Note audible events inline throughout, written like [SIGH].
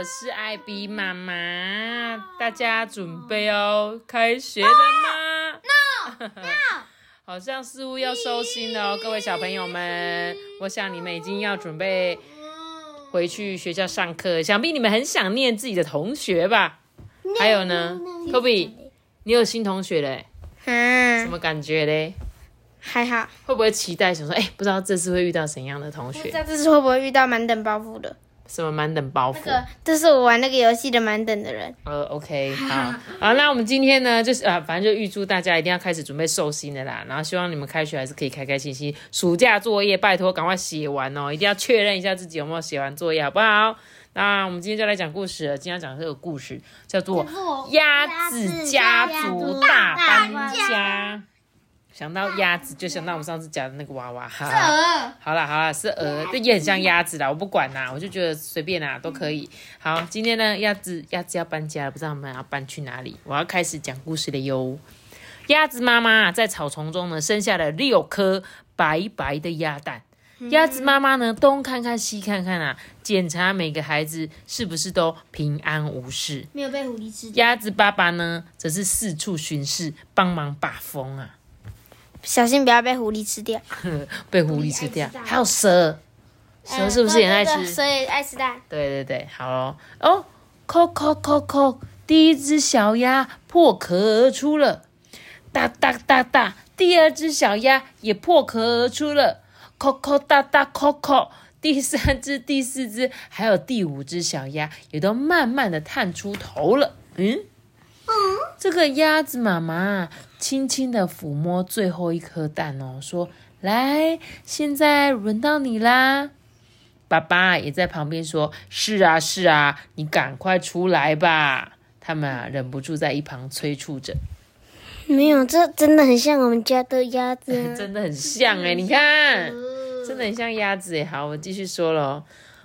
我是艾比妈妈，大家准备哦，开学了吗？No [LAUGHS] No，好像似乎要收心了哦，各位小朋友们，我想你们已经要准备回去学校上课，想必你们很想念自己的同学吧？还有呢科比，你有新同学嘞，什嗯，么感觉嘞？还好。会不会期待想说，哎、不知道这次会遇到怎样的同学？这次会不会遇到满等包袱的？什么满等包袱？那个，这是我玩那个游戏的满等的人。呃，OK，好，[LAUGHS] 好，那我们今天呢，就是啊，反正就预祝大家一定要开始准备寿星的啦，然后希望你们开学还是可以开开心心。暑假作业拜托赶快写完哦，一定要确认一下自己有没有写完作业，好不好？那我们今天就来讲故事了，今天要讲这个故事叫做《鸭子家族大搬家》。想到鸭子，就想到我们上次讲的那个娃娃，哈哈。好啦好啦，是鹅，这也很像鸭子啦，我不管啦，我就觉得随便啦，都可以。好，今天呢，鸭子鸭子要搬家了，不知道我们要搬去哪里？我要开始讲故事了哟。鸭子妈妈在草丛中呢，生下了六颗白白的鸭蛋。鸭子妈妈呢，东看看西看看啊，检查每个孩子是不是都平安无事。没有被狐狸吃。鸭子爸爸呢，则是四处巡视，帮忙把风啊。小心不要被狐狸吃掉。[LAUGHS] 被狐狸吃掉还有蛇，蛇是不是也爱吃？蛇也爱吃蛋。对对对，好咯。哦，扣扣扣扣，第一只小鸭破壳而出了，哒哒哒哒，第二只小鸭也破壳而出了，扣扣哒哒扣扣，第三只、第四只，还有第五只小鸭也都慢慢的探出头了。嗯，这个鸭子妈妈轻轻的抚摸最后一颗蛋哦，说：“来，现在轮到你啦。”爸爸也在旁边说：“是啊，是啊，你赶快出来吧。”他们啊，忍不住在一旁催促着，没有，这真的很像我们家的鸭子啊。[LAUGHS] 真的很像哎、你看，真的很像鸭子哎。好，我继续说了哦。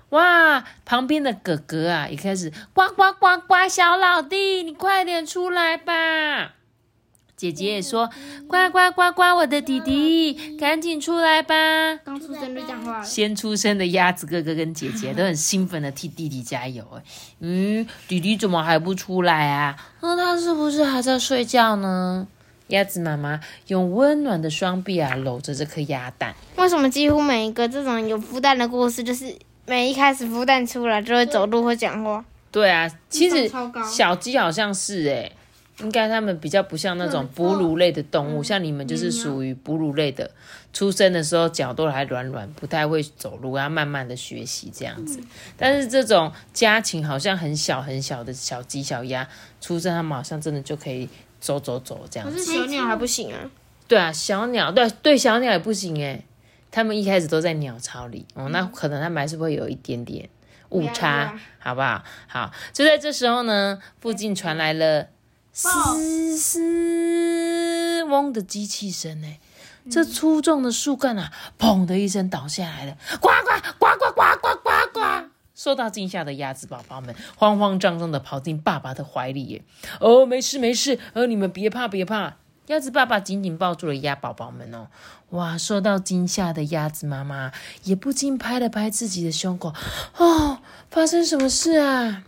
哇，旁边的哥哥啊，一开始呱呱呱呱，小老弟，你快点出来吧。姐姐也说：“呱呱呱呱，我的弟弟，赶紧出来吧。”刚出生就讲话了。先出生的鸭子哥哥跟姐姐都很兴奋的替弟弟加油哎，嗯，弟弟怎么还不出来啊？那他是不是还在睡觉呢？鸭子妈妈用温暖的双臂啊搂着这颗鸭蛋，为什么几乎每一个这种有孵蛋的故事，就是每一开始孵蛋出来就会走路或讲话？对啊，其实小鸡好像是哎，应该他们比较不像那种哺乳类的动物，像你们就是属于哺乳类的，出生的时候脚都还软软，不太会走路，要慢慢的学习这样子。但是这种家禽好像很小很小的小鸡小鸭出生，他们好像真的就可以走走走这样子。可是小鸟还不行啊。对啊，小鸟对对小鸟也不行哎，他们一开始都在鸟巢里哦，那可能他们还是会有一点点误差，好不好？好，就在这时候呢，附近传来了嘶嘶嗡的机器声呢。这粗重的树干啊，砰的一声倒下来了，呱呱呱呱呱呱呱呱！受到惊吓的鸭子宝宝们慌慌张张的跑进爸爸的怀里耶。哦，没事没事，呃，你们别怕别怕。鸭子爸爸紧紧抱住了鸭宝宝们哦。哇，受到惊吓的鸭子妈妈也不禁拍了拍自己的胸口。哦，发生什么事啊？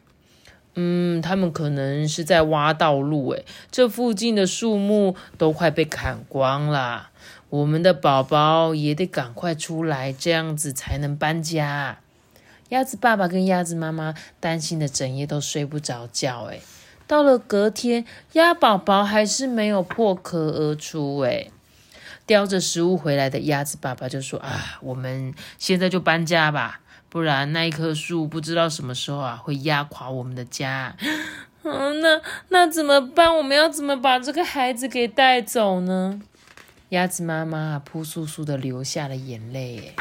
嗯，他们可能是在挖道路，诶，这附近的树木都快被砍光了。我们的宝宝也得赶快出来，这样子才能搬家。鸭子爸爸跟鸭子妈妈担心的整夜都睡不着觉，诶，到了隔天，鸭宝宝还是没有破壳而出，诶。叼着食物回来的鸭子爸爸就说：“啊，我们现在就搬家吧，不然那一棵树不知道什么时候啊会压垮我们的家。嗯，[GASPS] 那那怎么办？我们要怎么把这个孩子给带走呢？”鸭子妈妈扑簌簌的流下了眼泪。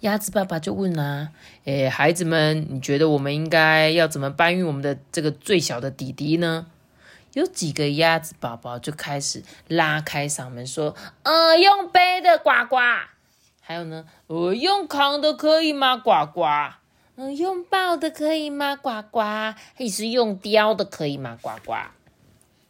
鸭子爸爸就问啊，诶，孩子们，你觉得我们应该要怎么搬运我们的这个最小的弟弟呢？有几个鸭子宝宝就开始拉开嗓门说：“呃，用背的呱呱。”还有呢，呃，用扛的可以吗？呱呱。嗯，用抱的可以吗？呱呱。还是用叼的可以吗？呱呱。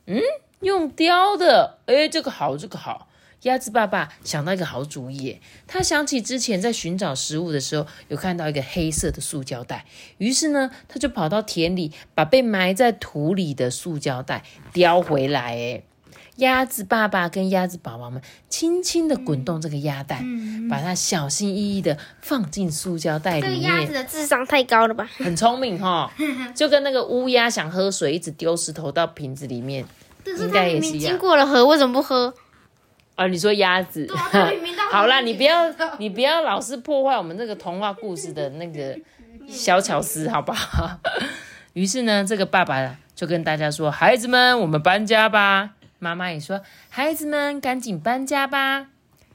嗯，用叼的，哎，这个好，这个好。鸭子爸爸想到一个好主意，他想起之前在寻找食物的时候，有看到一个黑色的塑胶袋，于是呢，他就跑到田里，把被埋在土里的塑胶袋叼回来。哎，鸭子爸爸跟鸭子宝宝们轻轻的滚动这个鸭蛋，把它小心翼翼的放进塑胶袋里面。这个鸭子的智商太高了吧？很聪明哈，[LAUGHS] 就跟那个乌鸦想喝水，一直丢石头到瓶子里面，应该也是一样。经过了河，为什么不喝？啊，你说鸭子？好啦，你不要，你不要老是破坏我们这个童话故事的那个小巧思，好不好？[LAUGHS] 于是呢，这个爸爸就跟大家说：“孩子们，我们搬家吧。”妈妈也说：“孩子们，赶紧搬家吧。”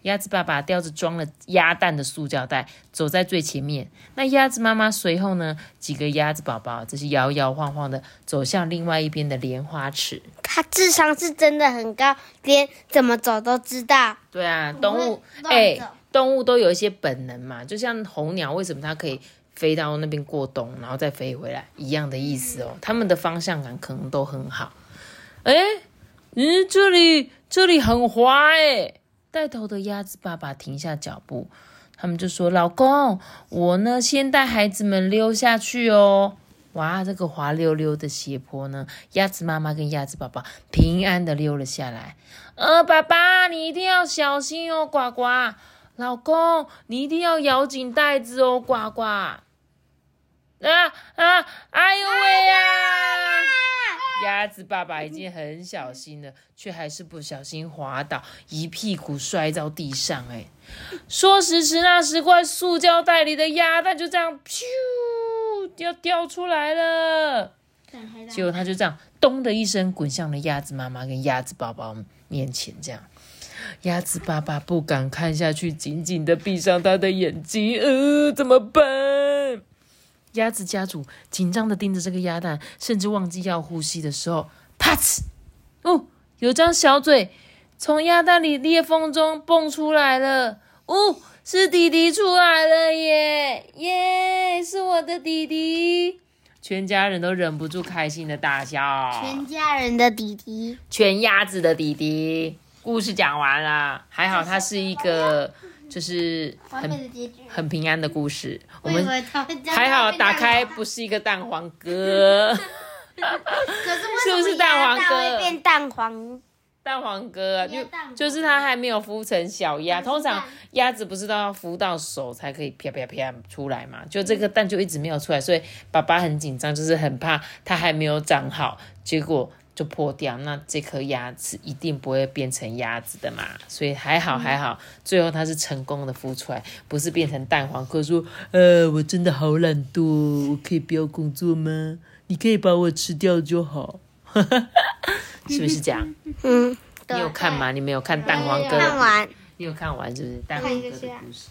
鸭子爸爸叼着装了鸭蛋的塑胶袋，走在最前面。那鸭子妈妈随后呢？几个鸭子宝宝则是摇摇晃晃的走向另外一边的莲花池。它智商是真的很高，连怎么走都知道。对啊，动物哎，动物都有一些本能嘛。就像候鸟，为什么它可以飞到那边过冬，然后再飞回来，一样的意思哦。它们的方向感可能都很好。哎，嗯，这里这里很滑哎。带头的鸭子爸爸停下脚步，他们就说：“老公，我呢先带孩子们溜下去哦。”哇，这个滑溜溜的斜坡呢，鸭子妈妈跟鸭子宝宝平安的溜了下来。呃，爸爸，你一定要小心哦，呱呱。老公，你一定要咬紧袋子哦，呱呱。啊啊，哎呦喂呀！鸭子爸爸已经很小心了，却还是不小心滑倒，一屁股摔到地上。哎，说时迟，那时快，塑胶袋里的鸭蛋就这样咻掉掉出来了。结果他就这样咚的一声滚向了鸭子妈妈跟鸭子宝宝面前。这样，鸭子爸爸不敢看下去，紧紧的闭上他的眼睛。呃，怎么办？鸭子家族紧张的盯着这个鸭蛋，甚至忘记要呼吸的时候，啪呲！哦，有张小嘴从鸭蛋里裂缝中蹦出来了。哦，是弟弟出来了耶！耶，是我的弟弟！全家人都忍不住开心的大笑。全家人的弟弟，全鸭子的弟弟。故事讲完了，还好它是一个。就是很很平安的故事，我们还好打开不是一个蛋黄哥，[LAUGHS] 是不是蛋黄哥？变蛋黄？蛋黄哥，就就是它还没有孵成小鸭，通常鸭子不是都要孵到手才可以啪啪啪出来嘛？就这个蛋就一直没有出来，所以爸爸很紧张，就是很怕它还没有长好，结果。就破掉，那这颗鸭子一定不会变成鸭子的嘛，所以还好还好，最后它是成功的孵出来，不是变成蛋黄。哥说，呃，我真的好懒惰，我可以不要工作吗？你可以把我吃掉就好，[LAUGHS] 是不是这样？嗯，你有看吗？你没有看蛋黄哥？看完，你有看完是不是？蛋黄哥的故事。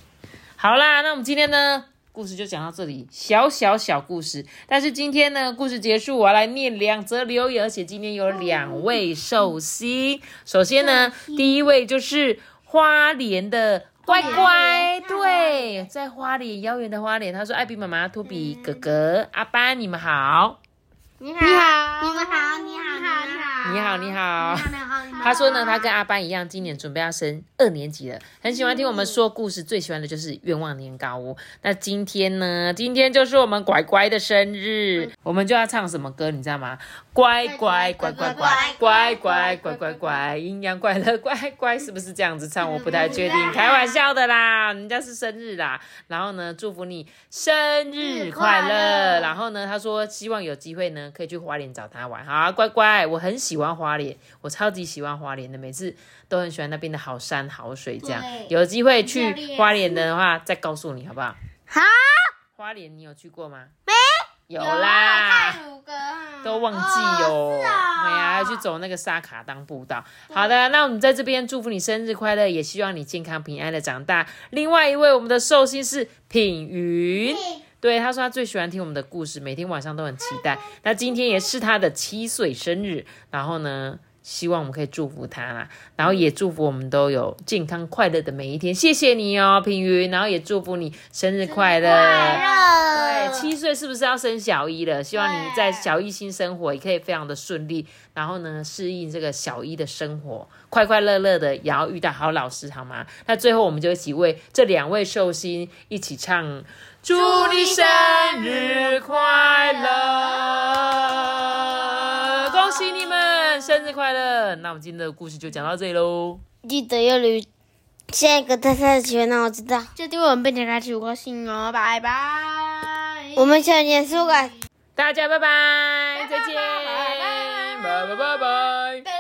好啦，那我们今天呢？故事就讲到这里，小小小故事。但是今天呢，故事结束，我要来念两则留言，而且今天有两位寿星。首先呢，第一位就是花莲的乖乖，对，在花莲遥远的花莲，他说：“艾比妈妈、托比哥哥、阿班，你们好。”你好，你好，你们好，你好，你好，你好，你好，你好。他说呢，他跟阿班一样，今年准备要升二年级了，很喜欢听我们说故事，最喜欢的就是愿望年糕屋。那今天呢，今天就是我们乖乖的生日，我们就要唱什么歌，你知道吗？乖乖乖乖乖乖乖乖乖乖，阴阳怪乐乖乖，是不是这样子唱？我不太确定，开玩笑的啦，人家是生日啦。然后呢，祝福你生日快乐。然后呢，他说希望有机会呢。可以去花莲找他玩，好乖乖，我很喜欢花莲，我超级喜欢花莲的，每次都很喜欢那边的好山好水，这样有机会去花莲的话再告诉你好不好？好，花莲你有去过吗？没，有啦。都忘记哦，是啊哎呀，要去走那个沙卡当步道。好的，那我们在这边祝福你生日快乐，也希望你健康平安的长大。另外一位我们的寿星是品云，对，他说他最喜欢听我们的故事，每天晚上都很期待。那今天也是他的七岁生日，然后呢？希望我们可以祝福他啦，然后也祝福我们都有健康快乐的每一天。谢谢你哦，平云，然后也祝福你生日快乐。对，七岁是不是要升小一了？希望你在小一新生活也可以非常的顺利，然后呢，适应这个小一的生活，快快乐乐的，也要遇到好老师，好吗？那最后我们就一起为这两位寿星一起唱：祝你生日快乐，恭喜你们生日快乐！那我们今天的故事就讲到这里喽。记得要留下一个太太的球，让我知道。就对我们变成开始五颗星哦，拜拜。我们下年书感。大家拜拜，再见，拜拜拜拜拜拜。